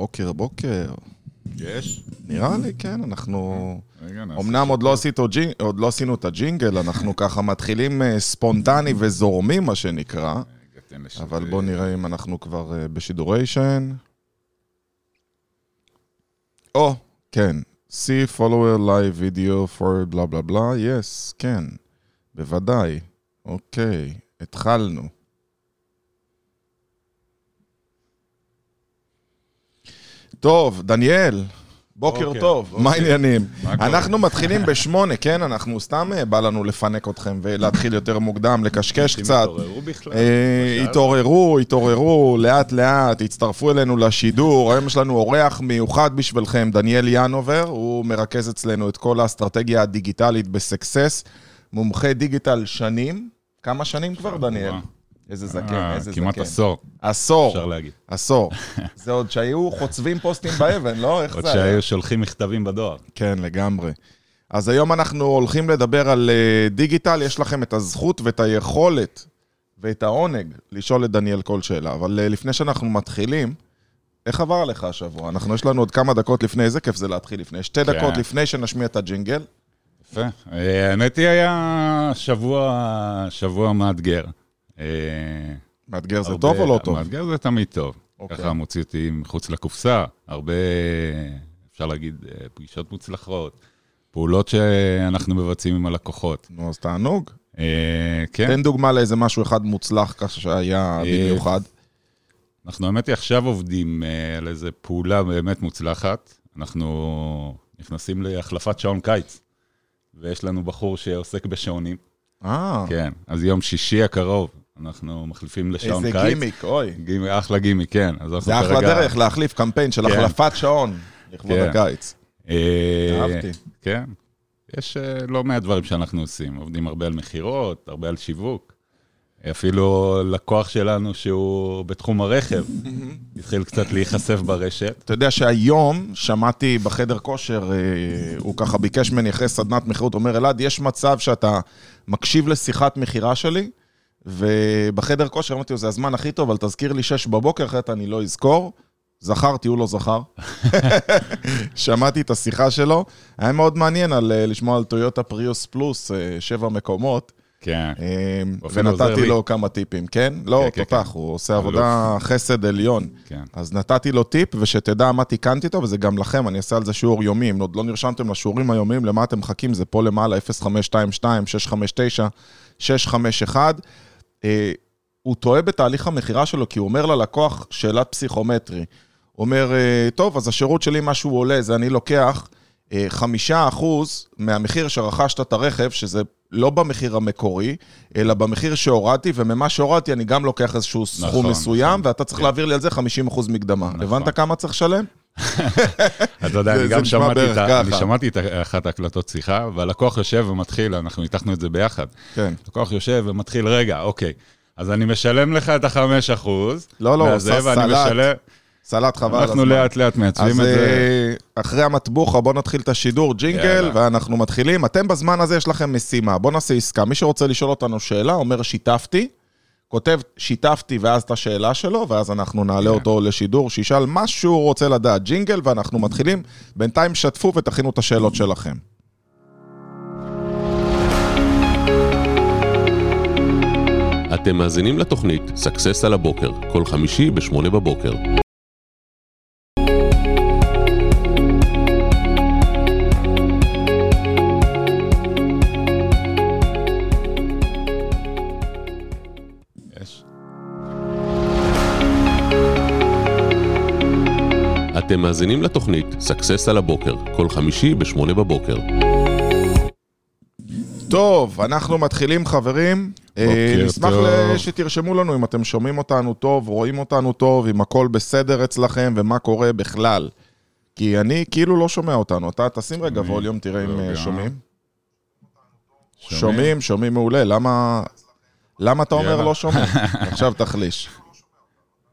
בוקר, בוקר. יש? נראה לי, כן, אנחנו... רגע, אמנם עוד לא, ג'ינג... עוד לא עשינו את הג'ינגל, אנחנו ככה מתחילים אה, ספונטני וזורמים, מה שנקרא, רגע. אבל בואו נראה אם אנחנו כבר אה, בשידוריישן. או, כן. see follower live video for בלה בלה בלה, yes, כן, בוודאי. אוקיי, התחלנו. טוב, דניאל, בוקר בוקר, טוב, בוקר. מה העניינים? אנחנו מתחילים בשמונה, כן? אנחנו סתם אה, בא לנו לפנק אתכם ולהתחיל יותר מוקדם, לקשקש קצת. התעוררו בכלל? אה, התעוררו, התעוררו, לאט לאט, הצטרפו אלינו לשידור. היום יש לנו אורח מיוחד בשבילכם, דניאל ינובר, הוא מרכז אצלנו את כל האסטרטגיה הדיגיטלית בסקסס, מומחה דיגיטל שנים. כמה שנים כבר, דניאל? איזה זקן, אה, איזה כמעט זקן. עשור, עשור, אפשר להגיד. עשור. זה עוד שהיו חוצבים פוסטים באבן, לא? איך עוד זה היה? שהיו שולחים מכתבים בדואר. כן, לגמרי. אז היום אנחנו הולכים לדבר על אה, דיגיטל, יש לכם את הזכות ואת היכולת ואת העונג לשאול את דניאל כל שאלה. אבל אה, לפני שאנחנו מתחילים, איך עבר עליך השבוע? אנחנו, יש לנו עוד כמה דקות לפני, איזה כיף זה להתחיל לפני. שתי כן. דקות לפני שנשמיע את הג'ינגל. יפה. האמת היא, היה שבוע, שבוע מאתגר. אה, מאתגר זה טוב או לא טוב? מאתגר זה תמיד טוב. אוקיי. ככה מוציא אותי מחוץ לקופסה, הרבה, אפשר להגיד, אה, פגישות מוצלחות, פעולות שאנחנו מבצעים עם הלקוחות. נו, אז תענוג. אה, כן. תן דוגמה לאיזה משהו אחד מוצלח ככה שהיה במיוחד. אנחנו האמת היא עכשיו עובדים אה, על איזו פעולה באמת מוצלחת. אנחנו נכנסים להחלפת שעון קיץ, ויש לנו בחור שעוסק בשעונים. אה, כן, אז יום שישי הקרוב אנחנו מחליפים לשעון איזה קיץ. גימיק, אוי. גימיק, אחלה גימיק, כן. אז אנחנו זה אחלה כרגע- דרך להחליף קמפיין של כן. החלפת שעון לכבוד כן. הקיץ. אה, אהבתי. כן. יש אה, לא מעט דברים שאנחנו עושים. עובדים הרבה על מכירות, הרבה על שיווק. אפילו לקוח שלנו שהוא בתחום הרכב, התחיל קצת להיחשף ברשת. אתה יודע שהיום שמעתי בחדר כושר, אה, הוא ככה ביקש ממני אחרי סדנת מכירות, הוא אומר, אלעד, יש מצב שאתה מקשיב לשיחת מכירה שלי, ובחדר כושר אמרתי לו, זה הזמן הכי טוב, אבל תזכיר לי שש בבוקר, אחרת אני לא אזכור. זכרתי, הוא לא זכר. שמעתי את השיחה שלו, היה מאוד מעניין על, אה, לשמוע על טויוטה פריוס פלוס, אה, שבע מקומות, כן. אה, ונתתי לי. לו כמה טיפים, כן? לא, כן, תותח, כן. הוא עושה עבודה חסד עליון. כן. אז נתתי לו טיפ, ושתדע מה תיקנתי אותו, וזה גם לכם, אני אעשה על זה שיעור יומי. אם עוד לא נרשמתם לשיעורים היומיים, למה אתם מחכים? זה פה למעלה, 0522-659-651. אה, הוא טועה בתהליך המכירה שלו, כי הוא אומר ללקוח שאלת פסיכומטרי. הוא אומר, אה, טוב, אז השירות שלי, מה שהוא עולה, זה אני לוקח אה, חמישה אחוז מהמחיר שרכשת את הרכב, שזה לא במחיר המקורי, אלא במחיר שהורדתי, וממה שהורדתי אני גם לוקח איזשהו סכום נכון, מסוים, נכון. ואתה צריך כן. להעביר לי על זה 50 אחוז מקדמה. נכון. הבנת כמה צריך לשלם? אתה יודע, אני גם שמעתי את ה-. אני שמעתי את אחת ההקלטות שיחה, והלקוח יושב ומתחיל, אנחנו ניתחנו את זה ביחד. כן. לקוח יושב ומתחיל, רגע, אוקיי, אז אני משלם לך את החמש אחוז. לא, לא, הוא מהזה, עשה ואני סלט. סלט חבל על אנחנו הזמן. לאט לאט מעצבים אז את זה. אה, אחרי המטבוחה, בואו נתחיל את השידור, ג'ינגל. ואנחנו מתחילים. אתם בזמן הזה יש לכם משימה, בואו נעשה עסקה. מי שרוצה לשאול אותנו שאלה, אומר שיתפתי, כותב שיתפתי ואז את השאלה שלו, ואז אנחנו נעלה. אותו לשידור, שישאל מה שהוא רוצה לדעת. ג'ינגל, ואנחנו מתחילים. בינתיים שתפו ותכינו את השאלות שלכם. אתם מאזינים לתוכנית Success על הבוקר, כל חמישי ב-8 בבוקר. אתם מאזינים לתוכנית Success על הבוקר, כל חמישי ב-8 בבוקר. טוב, אנחנו מתחילים, חברים. אה, בוקר נשמח טוב. שתרשמו לנו אם אתם שומעים אותנו טוב, רואים אותנו טוב, אם הכל בסדר אצלכם ומה קורה בכלל. כי אני כאילו לא שומע אותנו. אתה תשים רגע. volume, תראה אם אה. שומעים. שומעים, שומעים מעולה. למה... למה אתה אומר. לא שומעים? עכשיו תחליש.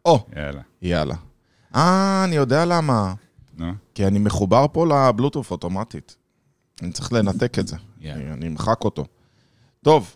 או, יאללה. יאללה. אה, אני יודע למה. נו, כי אני מחובר פה לבלוטוף אוטומטית. אני צריך לנתק את זה. אני אמחק אותו. טוב,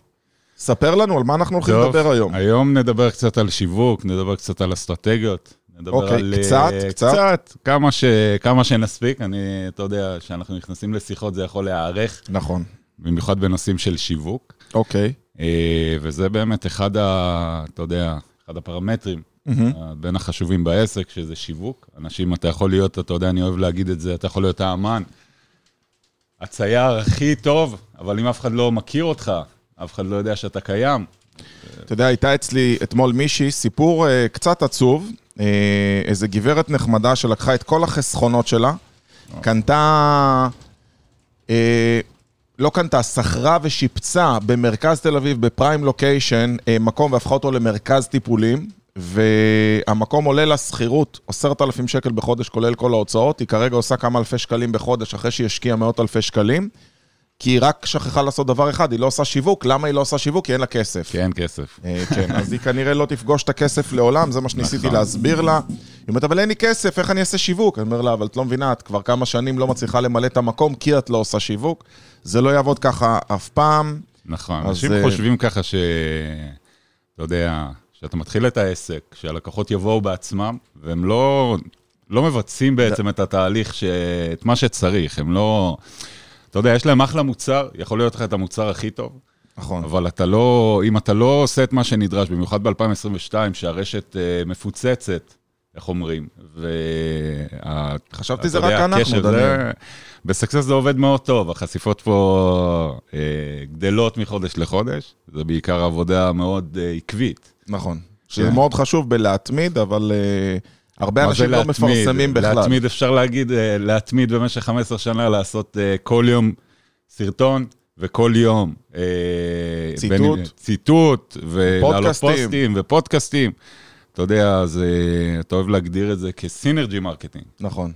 ספר לנו על מה אנחנו הולכים טוב, לדבר היום. היום נדבר קצת על שיווק, נדבר קצת על אסטרטגיות, נדבר אוקיי, על... קצת, קצת. קצת, כמה, ש... כמה שנספיק. אני, אתה יודע, כשאנחנו נכנסים לשיחות זה יכול להיערך, נכון. במיוחד בנושאים של שיווק. אוקיי. אה, וזה באמת אחד ה... אתה יודע, אחד הפרמטרים אה, בין החשובים בעסק, שזה שיווק. אנשים, אתה יכול להיות, אתה יודע, אני אוהב להגיד את זה, אתה יכול להיות האמן, הצייר הכי טוב, אבל אם אף אחד לא מכיר אותך, אף אחד לא יודע שאתה קיים, אתה יודע, הייתה אצלי אתמול מישהי, סיפור אה, קצת עצוב, אה, איזה גברת נחמדה שלקחה את כל החסכונות שלה, קנתה, אה, לא קנתה, שכרה ושיפצה במרכז תל אביב, בפריים לוקיישן, אה, מקום והפכה אותו למרכז טיפולים, והמקום עולה לה שכירות, עשרת אלפים שקל בחודש, כולל כל ההוצאות, היא כרגע עושה כמה אלפי שקלים בחודש, אחרי שהיא השקיעה מאות אלפי שקלים. כי היא רק שכחה לעשות דבר אחד, היא לא עושה שיווק. למה היא לא עושה שיווק? כי אין לה כסף. כי אין כסף. אה, כן, אז היא כנראה לא תפגוש את הכסף לעולם, זה מה שניסיתי נכון. להסביר לה. היא אומרת, אבל אין לי כסף, איך אני אעשה שיווק? אני אומר לה, אבל את לא מבינה, את כבר כמה שנים לא מצליחה למלא את המקום, כי את לא עושה שיווק. זה לא יעבוד ככה אף פעם. נכון, אנשים אה, חושבים ככה ש... אתה יודע, שאתה מתחיל את העסק, שהלקוחות יבואו בעצמם, והם לא, לא מבצעים בעצם את התהליך, ש... את מה שצריך, הם לא... אתה יודע, יש להם אחלה מוצר, יכול להיות לך את המוצר הכי טוב, נכון. אבל אתה לא, אם אתה לא עושה את מה שנדרש, במיוחד ב-2022, שהרשת אה, מפוצצת, איך אומרים, וה... חשבתי זה רק אנחנו, דניאל. בסקסס זה עובד מאוד טוב, החשיפות פה אה, גדלות מחודש לחודש, זה בעיקר עבודה מאוד אה, עקבית. נכון. שזה כן. מאוד חשוב בלהתמיד, אבל אה, הרבה אנשים לא להתמיד? מפרסמים בכלל. להתמיד, אפשר להגיד, אה, להתמיד במשך 15 שנה, לעשות אה, כל יום סרטון. וכל יום אה, ציטוט. בין ציטוט, ולהעלות. פוסטים ופודקאסטים. אתה יודע, אז אה, אתה אוהב להגדיר את זה כ synergy marketing. נכון.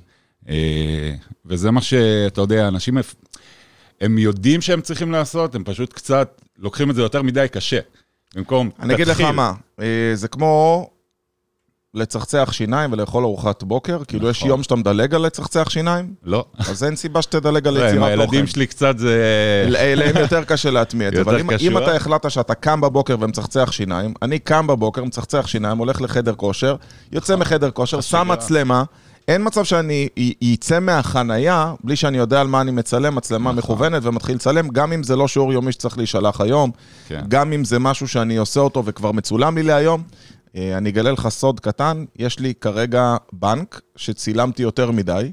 אה, וזה מה שאתה יודע, אנשים, הם יודעים שהם צריכים לעשות, הם פשוט קצת לוקחים את זה יותר מדי קשה. במקום, אני אגיד לך תתחיל. מה, אה, זה כמו לצחצח שיניים ולאכול ארוחת בוקר, כאילו יש נכון. יום שאתה מדלג על לצחצח שיניים, לא. אז אין סיבה שתדלג על לא, יצירת תוכן. הילדים שלי קצת זה... להם יותר קשה להטמיע את זה, אבל אם. אתה החלטת שאתה קם בבוקר ומצחצח שיניים, אני קם בבוקר, מצחצח שיניים, הולך לחדר כושר, יוצא מחדר כושר, שם. מצלמה, אין מצב שאני יצא מהחנייה בלי שאני יודע על מה אני מצלם, מצלמה נכון. מכוונת ומתחיל לצלם, גם אם זה לא שיעור יומי שצריך להישלח היום, כן. גם אם זה משהו שאני עושה אותו וכבר מצולם לי להיום. אה, אני אגלה לך סוד קטן, יש לי כרגע בנק שצילמתי יותר מדי.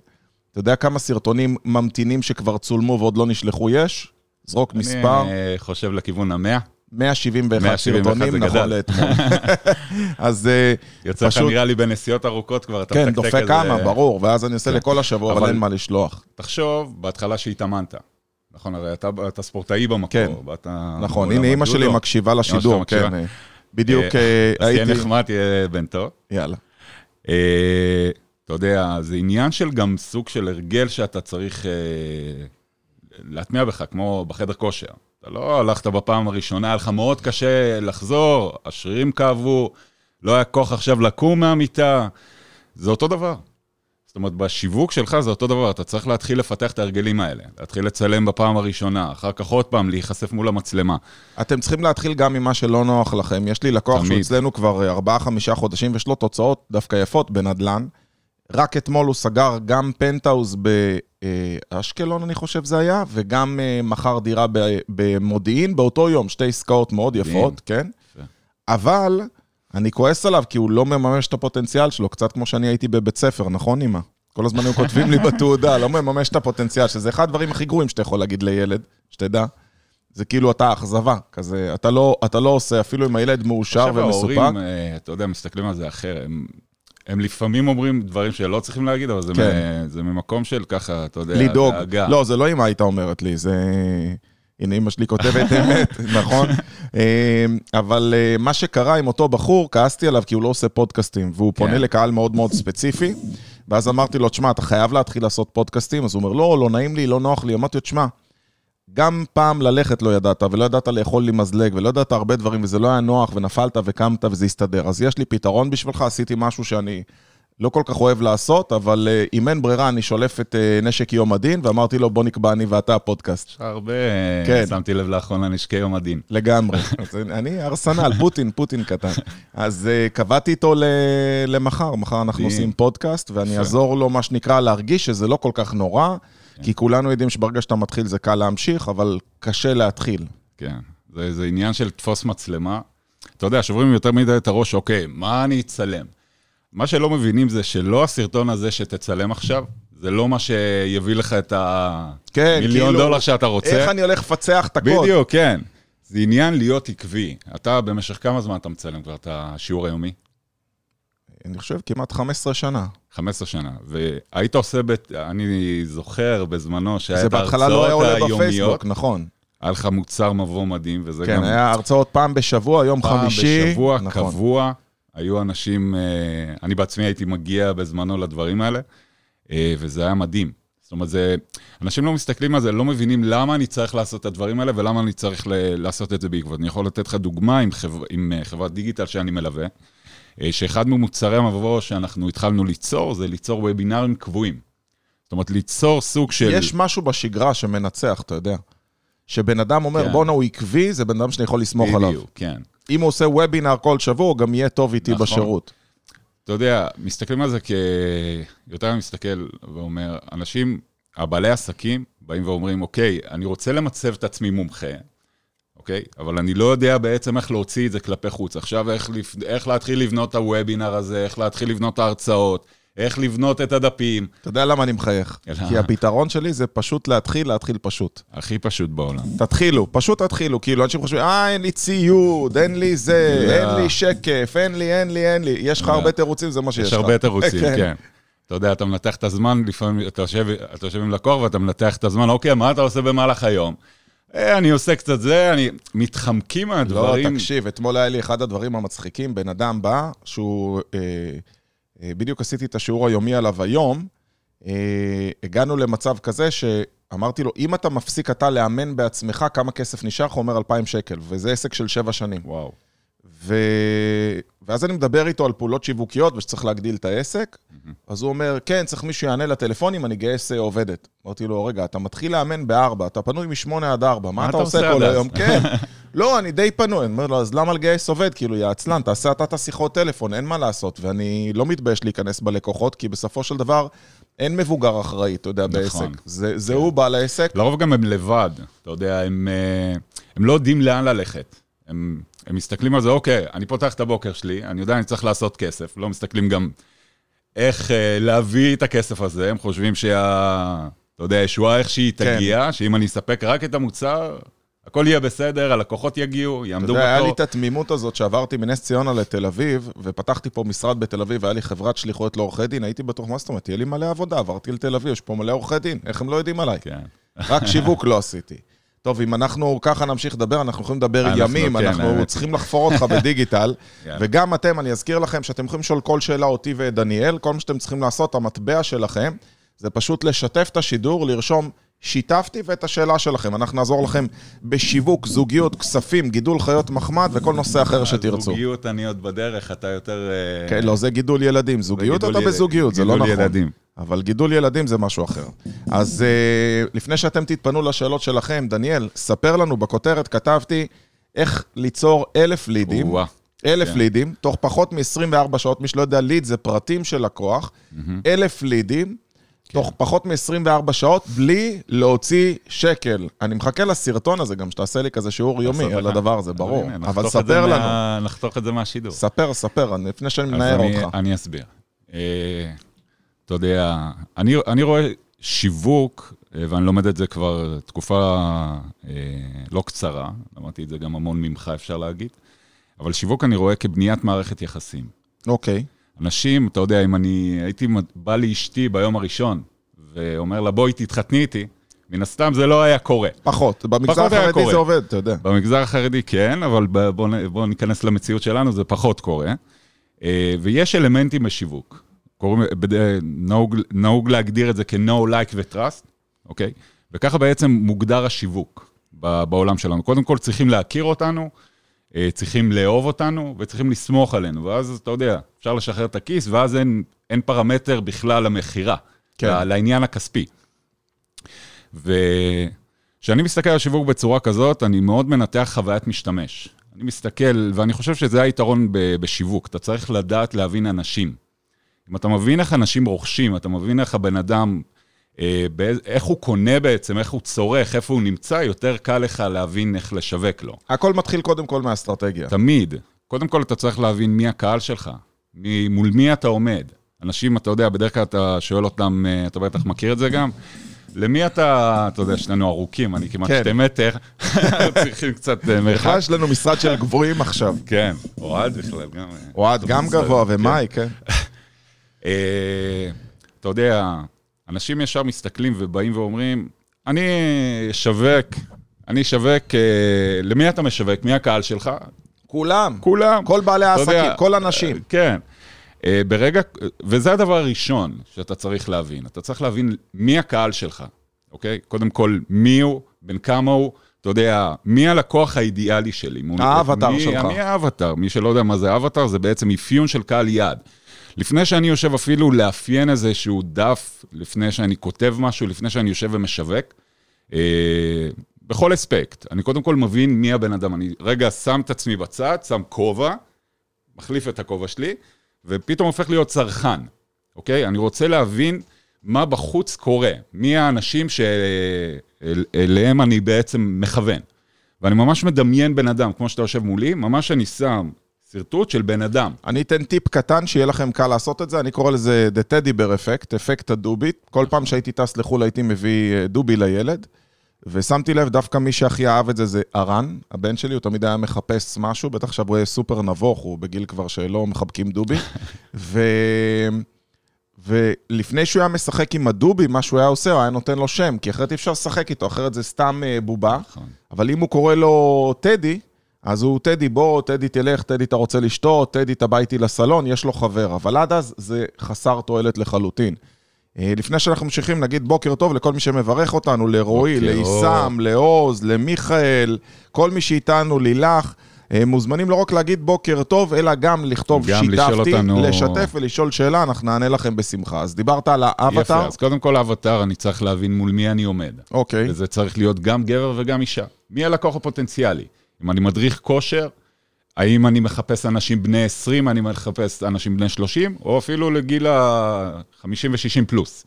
אתה יודע כמה סרטונים ממתינים שכבר צולמו ועוד לא נשלחו יש? זרוק מספר, אני חושב לכיוון המאה. 171 171 סרטונים נכון. לאתמול. אז אה, יוצא לך נראה לי בנסיעות ארוכות כבר, אתה כן, מתקתק דופק איזה- כמה, ברור, ואז אני עושה כן. לכל השבוע, אבל אין מה לשלוח. תחשוב, בהתחלה שהתאמנת. נכון, הרי אתה, אתה ספורטאי במקור. כן. ואתה נכון, הנה אימא שלי. מקשיבה לשידור. כן. אה, בדיוק אה, אה, אז תהיה הייתי... נחמד, תהיה בן טוב. יאללה. אתה יודע, זה עניין של גם סוג של הרגל שאתה צריך להטמיע בך, כמו בחדר כושר. אתה לא הלכת בפעם הראשונה, היה לך מאוד קשה לחזור, השרירים כאבו, לא היה כוח עכשיו לקום מהמיטה. זה אותו דבר. זאת אומרת, בשיווק שלך זה אותו דבר, אתה צריך להתחיל לפתח את ההרגלים האלה. להתחיל לצלם בפעם הראשונה, אחר כך עוד פעם להיחשף מול המצלמה. אתם צריכים להתחיל גם ממה שלא נוח לכם. יש לי לקוח שהוא תמיד. אצלנו כבר 4-5 חודשים, ויש לו תוצאות דווקא יפות בנדל"ן. רק אתמול הוא סגר גם פנטהאוז באשקלון, אני חושב זה היה, וגם אה, מכר דירה במודיעין באותו יום, שתי עסקאות מאוד יפות, כן? אבל אני כועס עליו כי הוא לא מממש את הפוטנציאל שלו, קצת כמו שאני הייתי בבית ספר, נכון, אמא? כל הזמן הם כותבים לי בתעודה, לא מממש את הפוטנציאל, שזה אחד הדברים הכי גרועים שאתה יכול להגיד לילד, שתדע. זה כאילו אתה אכזבה, כזה, אתה לא, אתה לא עושה, אפילו אם הילד מאושר עכשיו ומסופק. ההורים, אה, אתה יודע, מסתכלים על זה אחר. הם, הם לפעמים אומרים דברים שלא צריכים להגיד, אבל זה, כן. מ, זה ממקום של ככה, אתה יודע, לדאוג. דאגה. לא, זה לא אמא הייתה אומרת לי, זה... הנה, אמא שלי כותבת אמת, נכון? אה, אבל אה, מה שקרה עם אותו בחור, כעסתי עליו כי הוא לא עושה פודקאסטים, והוא פונה כן. לקהל מאוד מאוד ספציפי, ואז אמרתי לו, תשמע, אתה חייב להתחיל לעשות פודקאסטים? אז הוא אומר, לא, לא נעים לי, לא נוח לי. אמרתי לו, תשמע, גם פעם ללכת לא ידעת, ולא ידעת לאכול לי מזלג, ולא ידעת הרבה דברים, וזה לא היה נוח, ונפלת וקמת וזה הסתדר. אז יש לי פתרון בשבילך, עשיתי משהו שאני לא כל כך אוהב לעשות, אבל אה, אם אין ברירה, אני שולף את אה, נשק יום הדין, ואמרתי לו, בוא נקבע אני ואתה הפודקאסט. יש הרבה, כן. שמתי לב לאחרונה נשקי יום הדין. לגמרי. אז אני ארסנל, פוטין, פוטין קטן. אז אה, קבעתי איתו ל- למחר, מחר אנחנו. עושים פודקאסט, ואני. אעזור לו, מה שנקרא, להרגיש שזה לא כל כך נורא, כי כולנו יודעים שברגע שאתה מתחיל זה קל להמשיך, אבל קשה להתחיל. כן, זה, זה עניין של תפוס מצלמה. אתה יודע, שוברים יותר מדי את הראש, אוקיי, מה אני אצלם? מה שלא מבינים זה שלא הסרטון הזה שתצלם עכשיו, זה לא מה שיביא לך את כן, המיליון כאילו, דולר שאתה רוצה. איך אני הולך לפצח את הקוד? בדיוק, כן. זה עניין להיות עקבי. אתה, במשך כמה זמן אתה מצלם כבר את השיעור היומי? אני חושב כמעט 15 שנה. 15 שנה. והיית עושה, בת... אני זוכר בזמנו שהיה זה את בהתחלה לא היה ההרצאות עולה היומיות, בפייסבוק, נכון. היה לך מוצר מבוא מדהים, וזה כן, גם היה הרצאות פעם בשבוע, יום פעם חמישי. בשבוע, נכון. קבוע. היו אנשים, אה, אני בעצמי הייתי מגיע בזמנו לדברים האלה, אה, וזה היה מדהים. זאת אומרת, זה, אנשים לא מסתכלים על זה, לא מבינים למה אני צריך לעשות את הדברים האלה ולמה אני צריך ל- לעשות את זה בעקבות. אני יכול לתת לך דוגמה עם, חבר, עם אה, חברת דיגיטל שאני מלווה, שאחד ממוצרי המבוא שאנחנו התחלנו ליצור, זה ליצור וובינארים קבועים. זאת אומרת, ליצור סוג של... יש משהו בשגרה שמנצח, אתה יודע. שבן אדם אומר, כן. בואנה, הוא עקבי, זה בן אדם שאני יכול לסמוך עליו. בדיוק, כן. אם הוא עושה וובינר כל שבוע, הוא גם יהיה טוב איתי נכון. בשירות. אתה יודע, מסתכלים על זה כ... יותר מסתכל ואומר, אנשים, הבעלי עסקים, באים ואומרים, אוקיי, אני רוצה למצב את עצמי מומחה, אוקיי? אבל אני לא יודע בעצם איך להוציא את זה כלפי חוץ. עכשיו, איך. איך להתחיל לבנות את הוובינר הזה, איך להתחיל לבנות את ההרצאות, איך לבנות את הדפים. אתה יודע למה אני מחייך? אלא- כי הפתרון שלי זה פשוט להתחיל, להתחיל פשוט. הכי פשוט בעולם. תתחילו, פשוט תתחילו. כאילו, אנשים חושבים, אה, אין לי ציוד, אין לי זה, לא. אין לי שקף, אין לי, אין לי, אין לי. יש לך לא. הרבה תירוצים, זה מה שיש לך. יש הרבה תירוצים, כן. כן. אתה יודע, אתה מנתח את הזמן, לפעמים אתה יושב, אתה יושב עם לקוח ואתה מנתח את הזמן, אוקיי, מה אתה עושה במהלך היום? אה, אני עושה קצת זה, אני... מתחמקים לא, מהדברים. תקשיב, אתמול היה לי אחד הדברים המצחיקים, בן אדם בא, שהוא... אה, אה, בדיוק עשיתי את השיעור היומי עליו היום, אה, הגענו למצב כזה שאמרתי לו, אם אתה מפסיק אתה לאמן בעצמך, כמה כסף נשאר? הוא אומר 2,000 שקל, וזה עסק של שבע שנים. וואו. ו... ואז אני מדבר איתו על פעולות שיווקיות ושצריך להגדיל את העסק, אז הוא אומר, כן, צריך מישהו יענה לטלפונים, אני גייס אה, עובדת. אמרתי לו, רגע, אתה מתחיל לאמן בארבע, אתה פנוי משמונה עד ארבע, מה אתה עושה כל אז?" היום? כן. לא, אני די פנוי. אני אומר לו, אז למה לגייס עובד? כאילו, יא עצלן, תעשה אתה את השיחות טלפון, אין מה לעשות. ואני לא מתבייש להיכנס בלקוחות, כי בסופו של דבר, אין מבוגר אחראי, אתה יודע, נכון. בעסק. זה, זה הוא בעל העסק. לרוב גם הם לבד, אתה יודע, הם, אה, הם לא יודעים לאן ללכת. הם, הם מסתכלים על זה, אוקיי, אני פותח את הבוקר שלי, אני יודע, אני צריך לעשות כסף. לא מסתכלים גם איך אה, להביא את הכסף הזה, הם חושבים שה... אתה יודע, ישועה איך שהיא כן. תגיע, שאם אני אספק רק את המוצר, הכל יהיה בסדר, הלקוחות יגיעו, אתה יעמדו יודע, היה לי בתור. את התמימות הזאת שעברתי מנס ציונה לתל אביב, ופתחתי פה משרד בתל אביב, והיה לי חברת שליחויות לעורכי דין, הייתי בטוח, מה זאת אומרת, תהיה לי מלא עבודה, עברתי לתל אביב, יש פה מלא עורכי דין, איך הם לא יודעים עליי? כן. רק שיווק לא עשיתי. טוב, אם אנחנו ככה נמשיך לדבר, אנחנו יכולים לדבר אנחנו, ימים, כן, אנחנו האמת. צריכים לחפור אותך בדיגיטל, יאללה. וגם אתם, אני אזכיר לכם שאתם יכולים לשאול כל שאלה אותי ואת דניאל, כל מה שאתם צריכים לעשות, המטבע שלכם, זה פשוט לשתף את השידור, לרשום שיתפתי ואת השאלה שלכם. אנחנו נעזור לכם בשיווק, זוגיות, כספים, גידול חיות מחמד וכל נושא אחר שתרצו. זוגיות אני עוד בדרך, אתה יותר... אה, כן, לא, זה גידול ילדים. זוגיות אתה בזוגיות, זה לא נכון. אבל גידול ילדים זה משהו אחר. אז אה, לפני שאתם תתפנו לשאלות שלכם, דניאל, ספר לנו, בכותרת כתבתי איך ליצור אלף לידים. או-אה. אלף כן. לידים, תוך פחות מ-24 שעות, מי שלא יודע, ליד זה פרטים של לקוח, אלף לידים, כן. תוך פחות מ-24 שעות, בלי להוציא שקל. אני מחכה לסרטון הזה, גם שתעשה לי כזה שיעור יומי על. הדבר הזה, ברור. הנה, אבל ספר לנו, מה- נחתוך את זה מהשידור. ספר, ספר, לפני שאני מנער אותך. אני אסביר. אתה יודע, אני, אני רואה שיווק, אה, ואני לומד את זה כבר תקופה אה, לא קצרה, למדתי את זה גם המון ממך, אפשר להגיד, אבל שיווק אני רואה כבניית מערכת יחסים. אוקיי. אנשים, אתה יודע, אם אני הייתי בא לאשתי ביום הראשון, ואומר לה, בואי תתחתני איתי, מן הסתם זה לא היה קורה. פחות. במגזר פחות החרדי. זה עובד, אתה יודע. במגזר החרדי כן, אבל בואו בוא ניכנס למציאות שלנו, זה פחות קורה. אה, ויש אלמנטים בשיווק. קוראים, בד- נהוג, נהוג להגדיר את זה כ-No, like ו-trust, אוקיי? וככה בעצם מוגדר השיווק בעולם שלנו. קודם כל צריכים להכיר אותנו, אה, צריכים לאהוב אותנו וצריכים לסמוך עלינו, ואז אתה יודע, אפשר לשחרר את הכיס, ואז אין, אין פרמטר בכלל למכירה, כן. לעניין הכספי. וכשאני מסתכל על שיווק בצורה כזאת, אני מאוד מנתח חוויית משתמש. אני מסתכל, ואני חושב שזה היתרון בשיווק, אתה צריך לדעת להבין אנשים. אם אתה מבין איך אנשים רוכשים, אתה מבין איך הבן אדם, אה, באיז, איך הוא קונה בעצם, איך הוא צורך, איפה הוא נמצא, יותר קל לך להבין איך לשווק לו. הכל מתחיל קודם כל מהאסטרטגיה. תמיד. קודם כל אתה צריך להבין מי הקהל שלך, מי, מול מי אתה עומד. אנשים, אתה יודע, בדרך כלל אתה שואל אותם, אה, אתה בטח מכיר את זה גם, למי אתה, אתה יודע, שנינו ארוכים, אני כמעט כן. שתי מטר, צריכים קצת אה, מרחק. בכלל יש לנו משרד של גבוהים עכשיו. כן, אוהד בכלל גם. אה, אוהד גם גבוה, כן. ומאי, כן. אה, אתה יודע, אנשים ישר מסתכלים ובאים ואומרים, אני אשווק, אני אשווק, אה, למי אתה משווק? מי הקהל שלך? כולם. כולם. כל בעלי יודע, העסקים, כל הנשים. כן. אה, ברגע, וזה הדבר הראשון שאתה צריך להבין. אתה צריך להבין מי הקהל שלך, אוקיי? קודם כל, מי הוא, בן כמה הוא, אתה יודע, מי הלקוח האידיאלי שלי. האבטר מי- שלך. מי האבטר? מי שלא יודע מה זה אבטר, זה בעצם אפיון של קהל יעד. לפני שאני יושב אפילו לאפיין איזשהו דף, לפני שאני כותב משהו, לפני שאני יושב ומשווק, אה, בכל אספקט. אני קודם כל מבין מי הבן אדם. אני רגע שם את עצמי בצד, שם כובע, מחליף את הכובע שלי, ופתאום הופך להיות צרכן, אוקיי? אני רוצה להבין מה בחוץ קורה, מי האנשים שאליהם אני בעצם מכוון. ואני ממש מדמיין בן אדם, כמו שאתה יושב מולי, ממש אני שם שרטוט של בן אדם. אני אתן טיפ קטן שיהיה לכם קל לעשות את זה, אני קורא לזה The Teddy Bear Effect, אפקט הדובי. כל פעם שהייתי טס לחו"ל הייתי מביא אה, דובי לילד, ושמתי לב, דווקא מי שהכי אהב את זה זה ארן, הבן שלי, הוא תמיד היה מחפש משהו, בטח עכשיו הוא יהיה סופר נבוך, הוא בגיל כבר שלא מחבקים דובי. ו... ולפני שהוא היה משחק עם הדובי, מה שהוא היה עושה, הוא היה נותן לו שם, כי אחרת אי אפשר לשחק איתו, אחרת זה סתם אה, בובה. נכון. אבל אם הוא קורא לו טדי, אז הוא טדי בוא, טדי תלך, טדי אתה רוצה לשתות, טדי אתה בא איתי לסלון, יש לו חבר. אבל עד אז זה חסר תועלת לחלוטין. אה, לפני שאנחנו ממשיכים, נגיד בוקר טוב לכל מי שמברך אותנו, לרועי, לעיסם, לעוז, למיכאל, כל מי שאיתנו, לילך. אה, מוזמנים לא רק להגיד בוקר טוב, אלא גם לכתוב גם שיתפתי, אותנו- לשתף ולשאול שאלה, אנחנו נענה לכם בשמחה. אז דיברת על האבטר, יפה, אז קודם כל האבטר, אני צריך להבין מול מי אני עומד. אוקיי. וזה צריך להיות גם גבר וגם אישה. מי הלקוח הפוטנציאלי? אם אני מדריך כושר, האם אני מחפש אנשים בני 20, אני מחפש אנשים בני 30, או אפילו לגיל ה-50 ו-60 פלוס.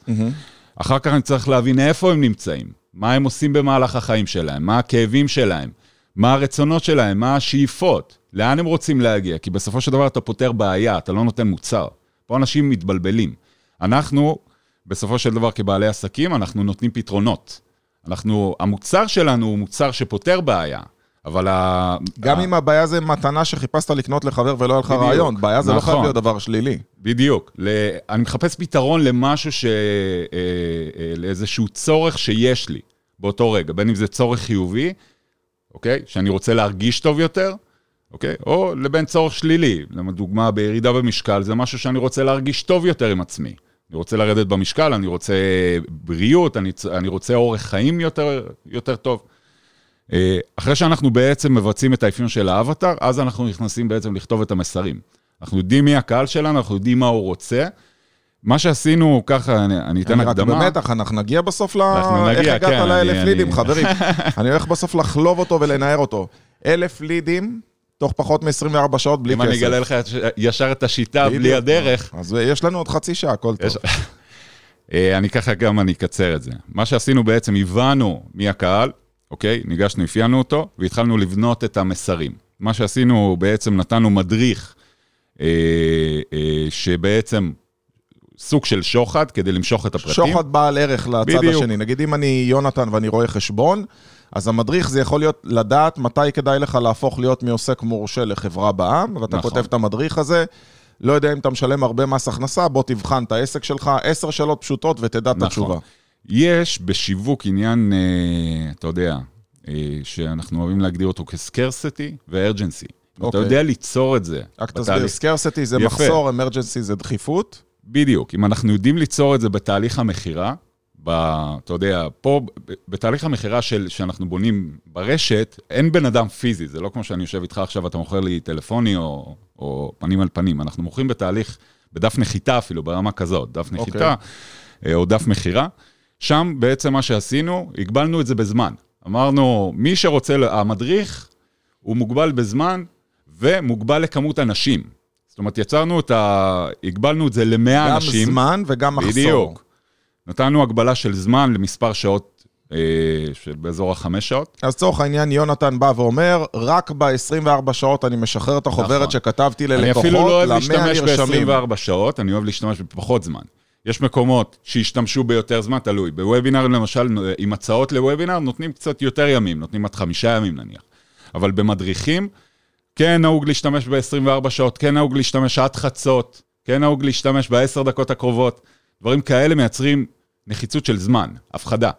אחר כך אני צריך להבין איפה הם נמצאים, מה הם עושים במהלך החיים שלהם, מה הכאבים שלהם, מה הרצונות שלהם, מה השאיפות, לאן הם רוצים להגיע, כי בסופו של דבר אתה פותר בעיה, אתה לא נותן מוצר. פה אנשים מתבלבלים. אנחנו, בסופו של דבר כבעלי עסקים, אנחנו נותנים פתרונות. אנחנו, המוצר שלנו הוא מוצר שפותר בעיה, אבל ה... גם אם הבעיה זה מתנה שחיפשת לקנות לחבר ולא היה לך רעיון, בעיה זה לא חייב נכון. להיות דבר שלילי. בדיוק. אני מחפש פתרון למשהו ש... אה, אה, לאיזשהו צורך שיש לי באותו רגע, בין אם זה צורך חיובי, אוקיי? שאני רוצה להרגיש טוב יותר, אוקיי? או לבין צורך שלילי. לדוגמה, בירידה במשקל, זה משהו שאני רוצה להרגיש טוב יותר עם עצמי. אני רוצה לרדת במשקל, אני רוצה בריאות, אני, אני רוצה אורך חיים יותר, יותר טוב. אה, אחרי שאנחנו בעצם מבצעים את האפיון של האבטר, אז אנחנו נכנסים בעצם לכתוב את המסרים. אנחנו יודעים מי הקהל שלנו, אנחנו יודעים מה הוא רוצה. מה שעשינו, ככה, אני, אני אתן אני רק הקדמה. במתח, אנחנו נגיע בסוף ל... אנחנו איך נגיע, הגעת כן, לאלף אני- לידים, אני- חברים? אני הולך בסוף לחלוב אותו ולנער אותו. אלף לידים, תוך פחות מ-24 שעות בלי אם כסף. אני אגלה לך ישר את השיטה בלי. הדרך, אז יש לנו עוד חצי שעה, הכל טוב. אה, אני ככה גם, אני אקצר את זה. מה שעשינו בעצם, הבנו מי הקהל, אוקיי? ניגשנו, אפיינו אותו, והתחלנו לבנות את המסרים. מה שעשינו, בעצם נתנו מדריך, אה, אה, שבעצם סוג של שוחד, כדי למשוך את הפרטים. שוחד בעל ערך לצד בדיוק. השני. נגיד אם אני יונתן ואני רואה חשבון, אז המדריך זה יכול להיות לדעת מתי כדאי לך להפוך להיות מעוסק מורשה לחברה בע"מ, ואתה נכון. כותב את המדריך הזה. לא יודע אם אתה משלם הרבה מס הכנסה, בוא תבחן את העסק שלך, עשר שאלות פשוטות ותדע את נכון. התשובה. יש בשיווק עניין, אה, אתה יודע, אה, שאנחנו אוהבים להגדיר אותו כסקרסיטי וארג'נסי. אתה אוקיי. יודע ליצור את זה. רק תסביר. סקרסיטי זה יפה. מחסור, אמרג'נסי זה דחיפות. בדיוק, אם אנחנו יודעים ליצור את זה בתהליך המכירה, ב, אתה יודע, פה, בתהליך המכירה של, שאנחנו בונים ברשת, אין בן אדם פיזי, זה לא כמו שאני יושב איתך עכשיו, אתה מוכר לי טלפוני או, או פנים על פנים, אנחנו מוכרים בתהליך בדף נחיתה אפילו, ברמה כזאת, דף נחיתה, אה, או דף מכירה. שם בעצם מה שעשינו, הגבלנו את זה בזמן. אמרנו, מי שרוצה, המדריך הוא מוגבל בזמן ומוגבל לכמות אנשים. זאת אומרת, יצרנו את ה... הגבלנו את זה למאה גם אנשים. זמן וגם מחסור. בדיוק. נתנו הגבלה של זמן למספר שעות, אה, באזור החמש שעות. אז לצורך העניין, יונתן בא ואומר, רק ב-24 שעות אני משחרר את החוברת נכון. שכתבתי אני ללקוחות, אפילו לא אוהב ל-100 להשתמש נרשמים. ב-24 שעות, אני אוהב להשתמש בפחות זמן. יש מקומות שהשתמשו ביותר זמן, תלוי. בוובינר למשל, עם הצעות לוובינר, נותנים קצת יותר ימים, נותנים עד חמישה ימים נניח. אבל במדריכים, כן נהוג להשתמש ב-24 שעות, כן נהוג להשתמש עד חצות, כן נהוג להשתמש בעשר דקות הקרובות. דברים כאלה מייצרים נחיצות של זמן, הפחדה.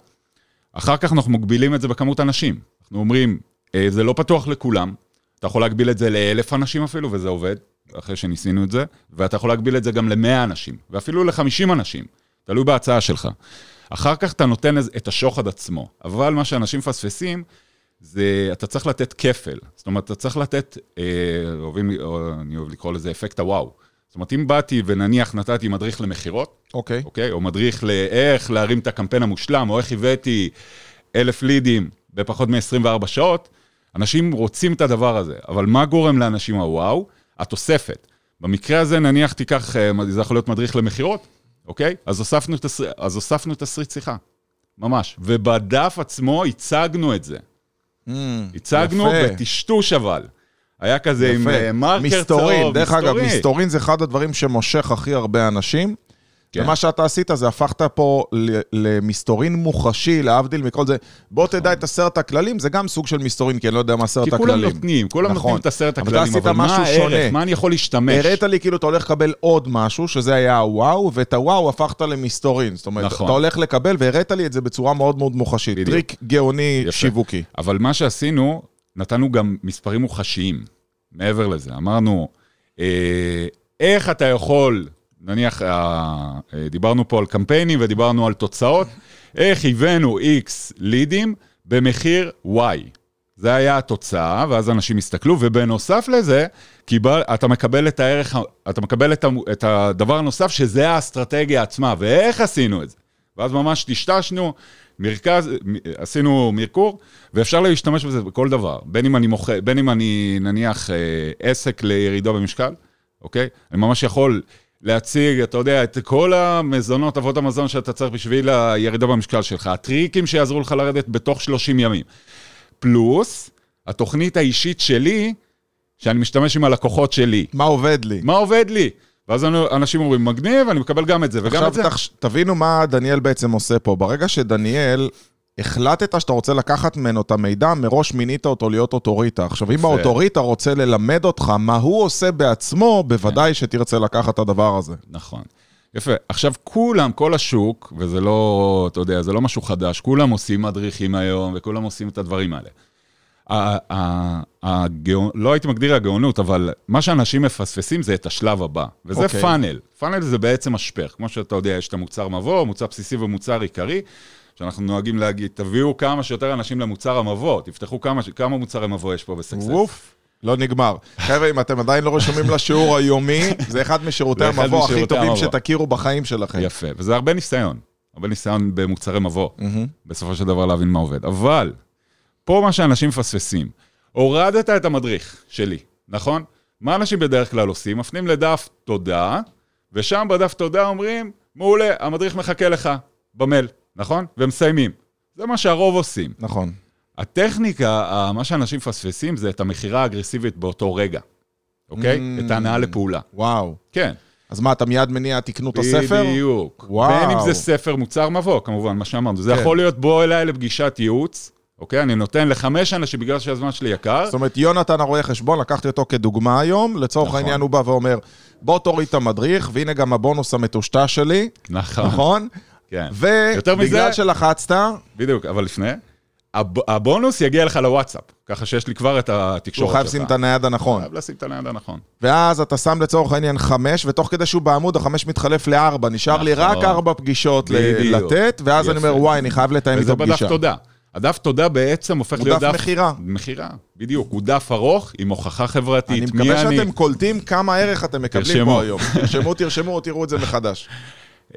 אחר כך אנחנו מגבילים את זה בכמות אנשים. אנחנו אומרים, אה, זה לא פתוח לכולם, אתה יכול להגביל את זה לאלף אנשים אפילו, וזה עובד, אחרי שניסינו את זה, ואתה יכול להגביל את זה גם למאה אנשים, ואפילו לחמישים אנשים, תלוי בהצעה שלך. אחר כך אתה נותן את השוחד עצמו, אבל מה שאנשים מפספסים, זה, אתה צריך לתת כפל. זאת אומרת, אתה צריך לתת, אה, אוהבים, או, אני אוהב לקרוא לזה אפקט הוואו. זאת אומרת, אם באתי ונניח נתתי מדריך למכירות, אוקיי. אוקיי? או מדריך לאיך להרים את הקמפיין המושלם, או איך הבאתי אלף לידים בפחות מ-24 שעות, אנשים רוצים את הדבר הזה. אבל מה גורם לאנשים הוואו? התוספת. במקרה הזה, נניח תיקח, אה, זה יכול להיות מדריך למכירות, אוקיי? אז הוספנו, תסר... אז הוספנו תסריט שיחה. ממש. ובדף עצמו הצגנו את זה. Mm, הצגנו יפה. בטשטוש אבל. היה כזה עם יפה. אה, מרקר צהוב, מסתורין, דרך אגב, מסתורין. מסתורין זה אחד הדברים שמושך הכי הרבה אנשים. כן. ומה שאתה עשית זה הפכת פה למסתורין מוחשי, להבדיל מכל זה. בוא תדע את עשרת הכללים, זה גם סוג של מסתורין, כי אני לא יודע מה עשרת כי הכללים. כולם נותנים, כולם נכון. נותנים את עשרת אבל הכללים, עשית אבל מה משהו שונה. הערך? מה אני יכול להשתמש? הראת לי כאילו אתה הולך לקבל עוד משהו, שזה היה הוואו, ואת הוואו הפכת למסתורין. זאת אומרת, נכון. אתה הולך לקבל, והראית לי את זה בצורה מאוד מאוד מוחשית. בדיוק. טריק גאוני יפה. שיווקי. אבל מה שעשינו, נתנו גם מספרים מוחשיים. מעבר לזה, אמרנו, אה, איך אתה יכול, נניח, אה, אה, דיברנו פה על קמפיינים ודיברנו על תוצאות, איך הבאנו X לידים במחיר Y. זה היה התוצאה, ואז אנשים הסתכלו, ובנוסף לזה, קיבל, אתה מקבל את הערך, אתה מקבל את, את הדבר הנוסף, שזה האסטרטגיה עצמה, ואיך עשינו את זה. ואז ממש טשטשנו, מרכז, עשינו מרקור, ואפשר להשתמש בזה בכל דבר. בין אם אני מוכר, בין אם אני נניח אה, עסק לירידה במשקל, אוקיי? אני ממש יכול להציג, אתה יודע, את כל המזונות, אבות המזון שאתה צריך בשביל הירידה במשקל שלך, הטריקים שיעזרו לך לרדת בתוך 30 ימים. פלוס, התוכנית האישית שלי, שאני משתמש עם הלקוחות שלי. מה עובד לי? מה עובד לי? ואז אנשים אומרים, מגניב, אני מקבל גם את זה וגם את זה. עכשיו תבינו מה דניאל בעצם עושה פה. ברגע שדניאל, החלטת שאתה רוצה לקחת ממנו את המידע, מראש מינית אותו להיות אוטוריטה. עכשיו, אם. האוטוריטה רוצה ללמד אותך מה הוא עושה בעצמו, בוודאי שתרצה לקחת את הדבר הזה. נכון. יפה. עכשיו, כולם, כל השוק, וזה לא, אתה יודע, זה לא משהו חדש, כולם עושים מדריכים היום, וכולם עושים את הדברים האלה. ה- ה- הגאו- לא הייתי מגדיר הגאונות, אבל מה שאנשים מפספסים זה את השלב הבא, וזה אוקיי. פאנל. פאנל זה בעצם משפך. כמו שאתה יודע, יש את המוצר מבוא, מוצר בסיסי ומוצר עיקרי, שאנחנו נוהגים להגיד, תביאו כמה שיותר אנשים למוצר המבוא, תפתחו כמה, כמה מוצרי מבוא יש פה בסקסס. ווף. לא נגמר. חבר'ה, אם אתם עדיין לא רשומים לשיעור היומי, זה אחד משירותי המבוא הכי טובים המבוא. שתכירו בחיים שלכם. יפה, וזה הרבה ניסיון. הרבה ניסיון במוצרי מבוא. מהמם. בסופו של דבר להבין מה עובד. אבל, פה מה שאנשים מפספסים, הורדת את המדריך שלי, נכון? מה אנשים בדרך כלל עושים? מפנים לדף תודה, ושם בדף תודה אומרים, מעולה, המדריך מחכה לך במייל, נכון? ומסיימים. זה מה שהרוב עושים. נכון. הטכניקה, מה שאנשים מפספסים זה את המכירה האגרסיבית באותו רגע, אוקיי? Mm. את ההנאה לפעולה. וואו. כן. אז מה, אתה מיד מניע, תקנו את הספר? בדיוק. וואו. בין אם זה ספר מוצר מבוא, כמובן, מה שאמרנו. זה כן. יכול להיות בוא אליי לפגישת ייעוץ, אוקיי? אני נותן לחמש אנשים בגלל שהזמן שלי יקר. זאת אומרת, יונתן הרואה חשבון, לקחתי אותו כדוגמה היום, לצורך נכון. העניין הוא בא ואומר, בוא תוריד את המדריך, והנה גם הבונוס המטושטש שלי, נכון. נכון? כן. יותר ובגלל מזה- שלחצת, בדיוק, אבל לפני, הב- הבונוס יגיע לך לוואטסאפ, ככה שיש לי כבר את התקשורת חייב לשים את הנייד הנכון. חייב לשים את הנייד הנכון. ואז אתה שם לצורך העניין חמש, ותוך כדי שהוא בעמוד, החמש מתחלף לארבע. נשאר לי נכון. רק ארבע פגישות. לתת, ואז אני יפה. אומר, וואי, אני חייב לתאם וזה איתו בדף פגישה. תודה. הדף תודה בעצם הופך הוא להיות דף דף... מכירה. מכירה, בדיוק. הוא דף ארוך עם הוכחה חברתית. אני מקווה שאתם קולטים כמה ערך אתם מקבלים תרשמו. פה היום. תרשמו, תרשמו, תראו את זה מחדש. Uh,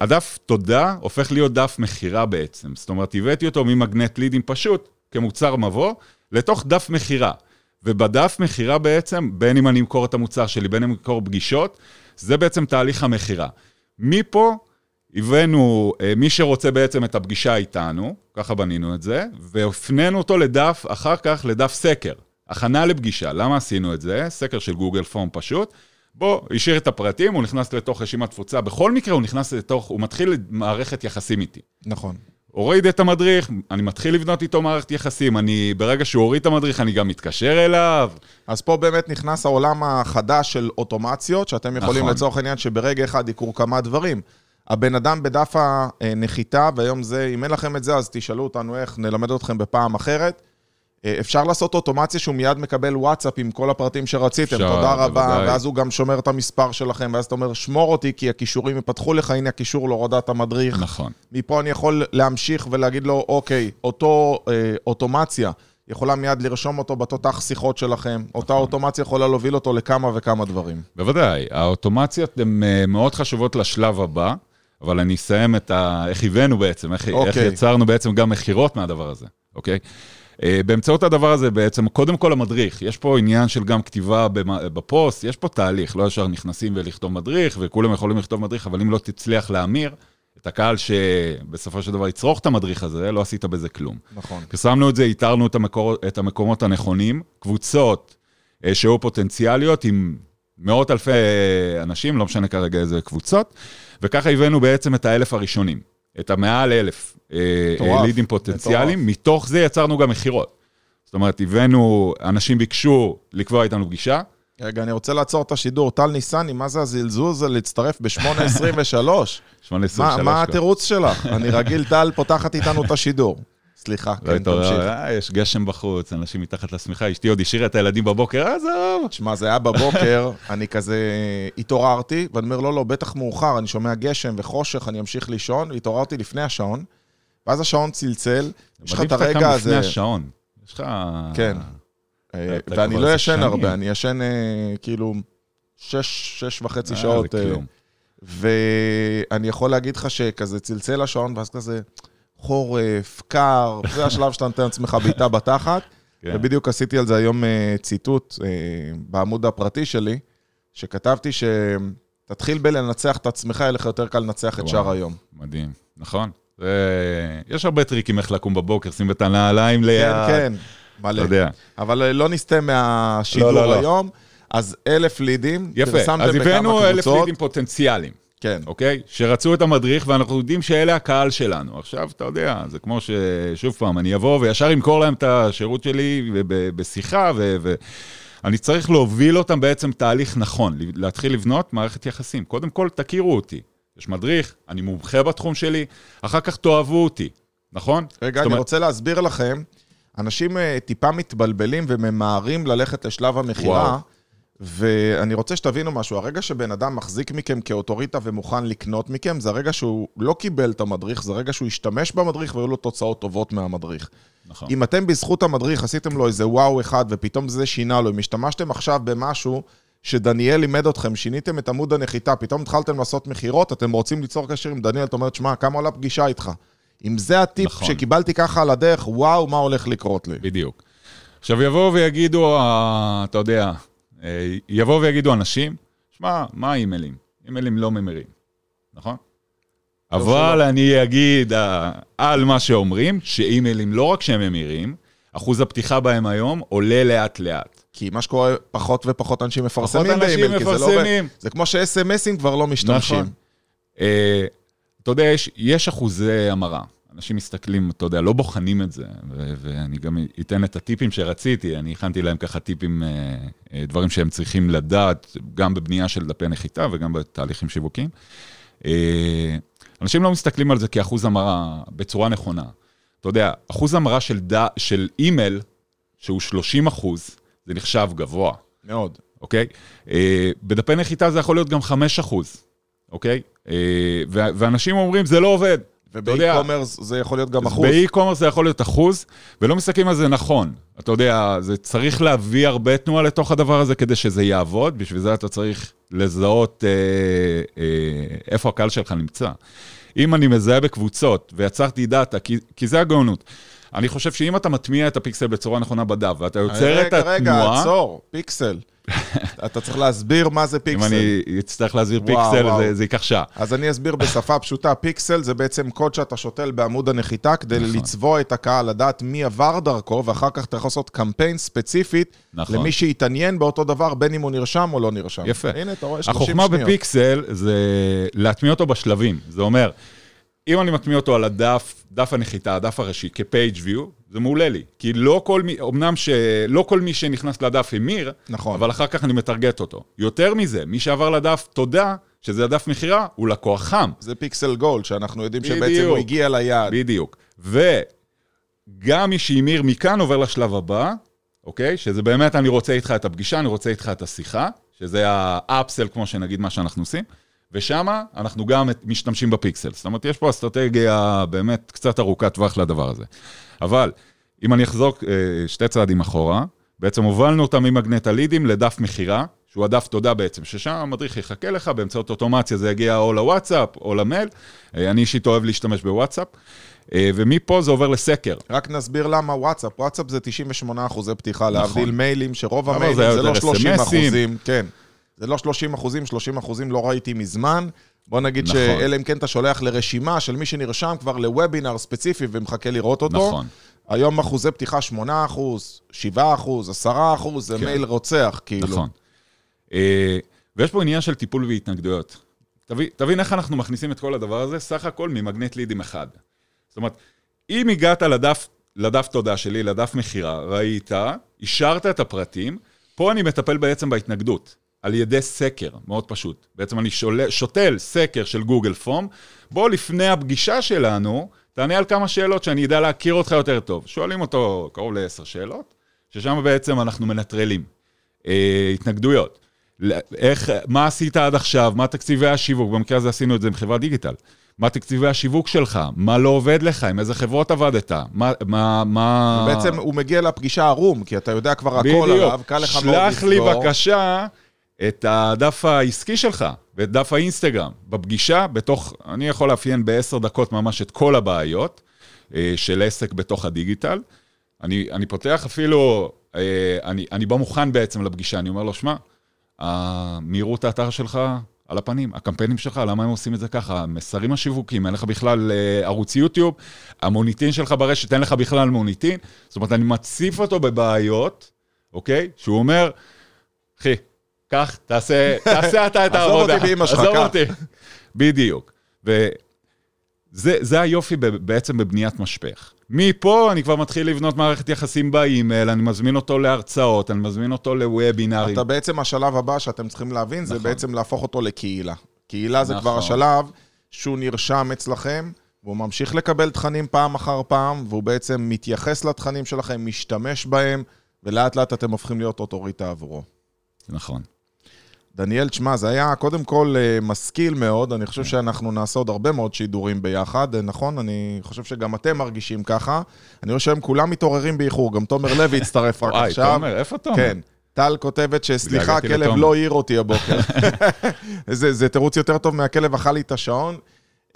הדף תודה הופך להיות דף מכירה בעצם. זאת אומרת, הבאתי אותו ממגנט לידים פשוט, כמוצר מבוא, לתוך דף מכירה. ובדף מכירה בעצם, בין אם אני אמכור את המוצר שלי, בין אם אני אמכור פגישות, זה בעצם תהליך המכירה. מפה הבאנו, uh, מי שרוצה בעצם את הפגישה איתנו, ככה בנינו את זה, והפנינו אותו לדף, אחר כך לדף סקר. הכנה לפגישה. למה עשינו את זה? סקר של גוגל פורם פשוט. בוא, השאיר את הפרטים, הוא נכנס לתוך רשימת תפוצה. בכל מקרה הוא נכנס לתוך, הוא מתחיל מערכת יחסים איתי. נכון. הוריד את המדריך, אני מתחיל לבנות איתו מערכת יחסים, אני, ברגע שהוא הוריד את המדריך, אני גם מתקשר אליו. אז פה באמת נכנס העולם החדש של אוטומציות, שאתם יכולים נכון. לצורך העניין שברגע אחד יקרו כמה דברים. הבן אדם בדף הנחיתה, והיום זה, אם אין לכם את זה, אז תשאלו אותנו איך, נלמד אתכם בפעם אחרת. אה, אפשר לעשות אוטומציה שהוא מיד מקבל וואטסאפ עם כל הפרטים שרציתם, אפשר, תודה רבה, בוודאי. ואז הוא גם שומר את המספר שלכם, ואז אתה אומר, שמור אותי, כי הכישורים יפתחו לך, הנה הקישור להורדת המדריך. נכון. מפה אני יכול להמשיך ולהגיד לו, אוקיי, אותו אה, אוטומציה יכולה מיד לרשום אותו בתותח שיחות שלכם. אותה אוטומציה יכולה להוביל אותו לכמה וכמה דברים. בוודאי, האוטומציות הן אה, מאוד חשובות לשלב הבא, אבל אני אסיים את ה... איך הבאנו בעצם, איך, איך אוקיי. יצרנו בעצם גם מכירות מהדבר הזה, אוקיי? באמצעות הדבר הזה בעצם, קודם כל המדריך, יש פה עניין של גם כתיבה בפוסט, יש פה תהליך, לא ישר נכנסים ולכתוב מדריך, וכולם יכולים לכתוב מדריך, אבל אם לא תצליח להמיר את הקהל שבסופו של דבר יצרוך את המדריך הזה, לא עשית בזה כלום. נכון. פרסמנו את זה, איתרנו את, המקור, את המקומות הנכונים, קבוצות אה, שהיו פוטנציאליות עם מאות אלפי אה, אנשים, לא משנה כרגע איזה קבוצות, וככה הבאנו בעצם את האלף הראשונים, את המעל אלף אה, אה, לידים פוטנציאליים, מתוך זה יצרנו גם מכירות. זאת אומרת, הבאנו, אנשים ביקשו לקבוע איתנו פגישה, רגע, אני רוצה לעצור את השידור. טל ניסני, מה זה הזלזול הזה להצטרף ב-8.23? 823. מה, מה התירוץ שלך? אני רגיל, טל פותחת איתנו את השידור. סליחה, לא כן, תמשיך. אה, יש גשם בחוץ, אנשים מתחת לשמיכה, אשתי עוד השאירה את הילדים בבוקר, עזוב. תשמע, זה היה בבוקר, אני כזה התעוררתי, ואני אומר, לא, לא, בטח מאוחר, אני שומע גשם וחושך, אני אמשיך לישון, והתעוררתי לפני השעון, ואז השעון צלצל, יש לך את מדהים שאתה הרגע קם לפני הזה... השעון. יש לך... כן. אה, ואני לא ישן. הרבה, אני ישן אה, כאילו שש, שש וחצי אה, שעות. אה. ואני יכול להגיד לך שכזה צלצל השעון, ואז כזה חורף, קר, זה השלב שאתה נותן לעצמך בעיטה בתחת. כן. ובדיוק עשיתי על זה היום אה, ציטוט אה, בעמוד הפרטי שלי, שכתבתי שתתחיל בלנצח את עצמך, יהיה לך יותר קל לנצח את. שאר היום. מדהים, נכון. זה... יש הרבה טריקים איך לקום בבוקר, שים את הנעליים ליד. כן, כן, אתה מלא. יודע. אבל אה, לא נסטה מהשידור לא, לא, לא. היום. אז אלף לידים, יפה, אז הבאנו אלף. לידים פוטנציאליים, כן, אוקיי? שרצו את המדריך, ואנחנו יודעים שאלה הקהל שלנו. עכשיו, אתה יודע, זה כמו ששוב פעם, אני אבוא וישר אמכור להם את השירות שלי בשיחה, ו... ו... אני צריך להוביל אותם בעצם תהליך נכון, להתחיל לבנות מערכת יחסים. קודם כל, תכירו אותי. יש מדריך, אני מומחה בתחום שלי, אחר כך תאהבו אותי, נכון? רגע, אני אומרת- רוצה להסביר לכם, אנשים אה, טיפה מתבלבלים וממהרים ללכת לשלב המכירה, וואו. ואני רוצה שתבינו משהו, הרגע שבן אדם מחזיק מכם כאוטוריטה ומוכן לקנות מכם, זה הרגע שהוא לא קיבל את המדריך, זה הרגע שהוא השתמש במדריך והיו לו תוצאות טובות מהמדריך. נכון. אם אתם בזכות המדריך עשיתם לו איזה וואו אחד ופתאום זה שינה לו, אם השתמשתם עכשיו במשהו שדניאל לימד אתכם, שיניתם את עמוד הנחיתה, פתאום התחלתם לעשות מכירות, אתם רוצים ליצור קשר עם דניאל, אתה אומר, שמע, כמה עולה פגישה איתך? אם זה הטיפ נכון. שקיבלתי ככה על הדרך, וואו, מה הולך לקרות לי? בדיוק. עכשיו יבואו ויגידו, אה, אתה יודע, יבואו ויגידו אנשים, שמע, מה האימיילים? אימיילים לא ממירים, נכון? אבל אני אגיד אה, על מה שאומרים, שאימיילים לא רק שהם ממירים, אחוז הפתיחה בהם היום עולה לאט-לאט. כי מה שקורה, פחות ופחות אנשים מפרסמים באימייל, כי זה לא עובד. זה כמו ש-SMSים כבר לא משתמשים. נכון. אה, אתה יודע, יש אחוזי המרה. אנשים מסתכלים, אתה יודע, לא בוחנים את זה, ו- ואני גם אתן את הטיפים שרציתי, אני הכנתי להם ככה טיפים, אה, אה, דברים שהם צריכים לדעת, גם בבנייה של דפי נחיתה וגם בתהליכים שיווקיים. אה, אנשים לא מסתכלים על זה כאחוז המרה בצורה נכונה. אתה יודע, אחוז המרה של, ד... של אימייל, שהוא 30 אחוז, זה נחשב גבוה. מאוד. אוקיי? בדפי נחיתה זה יכול להיות גם 5 אחוז, אוקיי? ואנשים אומרים, זה לא עובד. וב e-commerce זה יכול להיות גם אחוז. ב e-commerce זה יכול להיות אחוז, ולא מסתכלים על זה נכון. אתה יודע, זה צריך להביא הרבה תנועה לתוך הדבר הזה כדי שזה יעבוד, בשביל זה אתה צריך לזהות אה, אה, איפה הקהל שלך נמצא. אם אני מזהה בקבוצות ויצרתי דאטה, כי, כי זה הגאונות. אני חושב שאם אתה מטמיע את הפיקסל בצורה נכונה בדף, ואתה יוצר את רגע, רגע, התנועה... עצור, פיקסל. אתה צריך להסביר מה זה אם פיקסל. אני אצטרך להסביר וואו, פיקסל, וואו. זה, זה ייקח שעה. אז אני אסביר בשפה פשוטה, פיקסל זה בעצם קוד שאתה שותל בעמוד הנחיתה כדי נכון. לצבוע את הקהל, לדעת מי עבר דרכו, ואחר כך אתה יכול לעשות קמפיין ספציפית נכון. למי שהתעניין באותו דבר, בין אם הוא נרשם או לא נרשם. יפה. הנה, אתה רואה, 30 החוכמה שניות. בפיקסל זה להטמיע אותו בשלבים. זה אומר, אם אני מטמיע אותו על הדף, דף הנחיתה, הדף הראשי, כ-page view, זה מעולה לי. כי לא כל מי, אמנם שלא כל מי שנכנס לדף המיר, נכון. אבל אחר כך אני מטרגט אותו. יותר מזה, מי שעבר לדף תודה, שזה הדף מכירה, הוא לקוח חם. זה פיקסל גולד, שאנחנו יודעים בדיוק. שבעצם הוא הגיע ליעד. בדיוק. וגם מי שהמיר מכאן עובר לשלב הבא, אוקיי? שזה באמת, אני רוצה איתך את הפגישה, אני רוצה איתך את השיחה, שזה האפסל, כמו שנגיד מה שאנחנו עושים, ושם אנחנו גם משתמשים בפיקסל. זאת אומרת, יש פה אסטרטגיה באמת קצת ארוכת טווח לדבר הזה. אבל אם אני אחזור אה, שתי צעדים אחורה, בעצם הובלנו אותם ממגנט הלידים לדף מכירה, שהוא הדף תודה בעצם, ששם המדריך יחכה לך, באמצעות אוטומציה זה יגיע או לוואטסאפ או למייל. אה, אני אישית אוהב להשתמש בוואטסאפ, אה, ומפה זה עובר לסקר. רק נסביר למה וואטסאפ. וואטסאפ זה 98 אחוזי פתיחה, נכון. להבדיל מיילים, שרוב המיילים זה זה לא יותר 30 SMSים. אחוזים. כן. זה לא 30 אחוזים, 30 אחוזים לא ראיתי מזמן. בוא נגיד נכון. שאלא אם כן אתה שולח לרשימה של מי שנרשם כבר לוובינר ספציפי ומחכה לראות אותו. נכון. היום אחוזי פתיחה 8 אחוז, 7 אחוז, 10 אחוז, זה כן. מייל רוצח, כאילו. נכון. אה, ויש פה עניין של טיפול והתנגדויות. תבין, תבין איך אנחנו מכניסים את כל הדבר הזה, סך הכל ממגנט לידים אחד. זאת אומרת, אם הגעת לדף, לדף תודה שלי, לדף מכירה, ראית, אישרת את הפרטים, פה אני מטפל בעצם בהתנגדות, על ידי סקר, מאוד פשוט. בעצם אני שול, שותל סקר של גוגל פורם, בוא לפני הפגישה שלנו, תענה על כמה שאלות שאני אדע להכיר אותך יותר טוב. שואלים אותו קרוב לעשר שאלות, ששם בעצם אנחנו מנטרלים. אה, התנגדויות. איך, מה עשית עד עכשיו, מה תקציבי השיווק, במקרה הזה עשינו את זה עם חברת דיגיטל. מה תקציבי השיווק שלך, מה לא עובד לך, עם איזה חברות עבדת, מה... מה, מה... בעצם הוא מגיע לפגישה ערום, כי אתה יודע כבר הכל עליו, קל לך מאוד לסגור. שלח לי בבקשה את הדף העסקי שלך ואת דף האינסטגרם. בפגישה, בתוך, אני יכול לאפיין בעשר דקות ממש את כל הבעיות אה, של עסק בתוך הדיגיטל. אני, אני פותח אפילו, אה, אני, אני בא מוכן בעצם לפגישה, אני אומר לו, שמע, המהירות האתר שלך על הפנים, הקמפיינים שלך, למה הם עושים את זה ככה? המסרים השיווקים, אין לך בכלל אה, ערוץ יוטיוב, המוניטין שלך ברשת, אין לך בכלל מוניטין. זאת אומרת, אני מציף אותו בבעיות, אוקיי? שהוא אומר, אחי, קח, תעשה, תעשה אתה את עזוב העבודה. אותי באמא שלך, עזוב קח. אותי. בדיוק. וזה זה היופי ב- בעצם בבניית משפך. מפה אני כבר מתחיל לבנות מערכת יחסים באימייל, אני מזמין אותו להרצאות, אני מזמין אותו לוובינארים. אתה בעצם, השלב הבא שאתם צריכים להבין, זה נכון. בעצם להפוך אותו לקהילה. קהילה זה כבר נכון. השלב שהוא נרשם אצלכם, והוא ממשיך לקבל תכנים פעם אחר פעם, והוא בעצם מתייחס לתכנים שלכם, משתמש בהם, ולאט לאט אתם הופכים להיות אוטוריטה עבורו. נכון. דניאל, תשמע, זה היה קודם כל אה, משכיל מאוד, אני חושב שאנחנו נעשה עוד הרבה מאוד שידורים ביחד, אה, נכון? אני חושב שגם אתם מרגישים ככה. אני רואה שהם כולם מתעוררים באיחור, גם תומר לוי הצטרף רק וואי, עכשיו. תומר, איפה תומר? כן. טל כותבת שסליחה, הכלב. לא העיר אותי הבוקר. זה, זה תירוץ יותר טוב מהכלב אכל לי את השעון.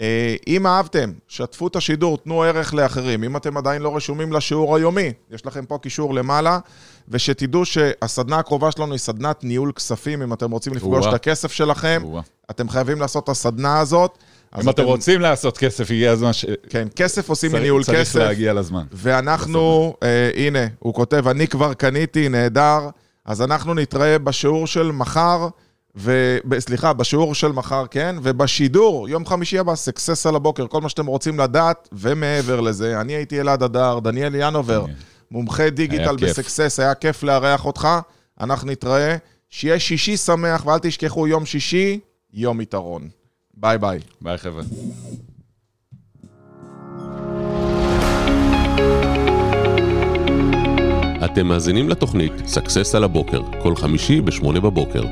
אה, אם אהבתם, שתפו את השידור, תנו ערך לאחרים. אם אתם עדיין לא רשומים לשיעור היומי, יש לכם פה קישור למעלה, ושתדעו שהסדנה הקרובה שלנו היא סדנת ניהול כספים, אם אתם רוצים לפגוש. את הכסף שלכם. אתם חייבים לעשות את הסדנה הזאת. אם אתם רוצים לעשות כסף, הגיע הזמן ש... כן, כסף עושים צריך- מניהול צריך כסף. להגיע לזמן. ואנחנו, אה, הנה, הוא כותב, אני כבר קניתי, נהדר. אז אנחנו נתראה בשיעור של מחר, ו... ב- סליחה, בשיעור של מחר, כן? ובשידור, יום חמישי הבא, סקסס על הבוקר, כל מה שאתם רוצים לדעת, ומעבר לזה, אני הייתי אלעד אדר, דניאל ינובר. מומחה דיגיטל. בסקסס, היה כיף לארח אותך, אנחנו נתראה. שיהיה שישי שמח, ואל תשכחו, יום שישי, יום יתרון. ביי ביי. ביי חבר'ה. אתם מאזינים לתוכנית סאקסס על הבוקר, כל חמישי ב-8 בבוקר.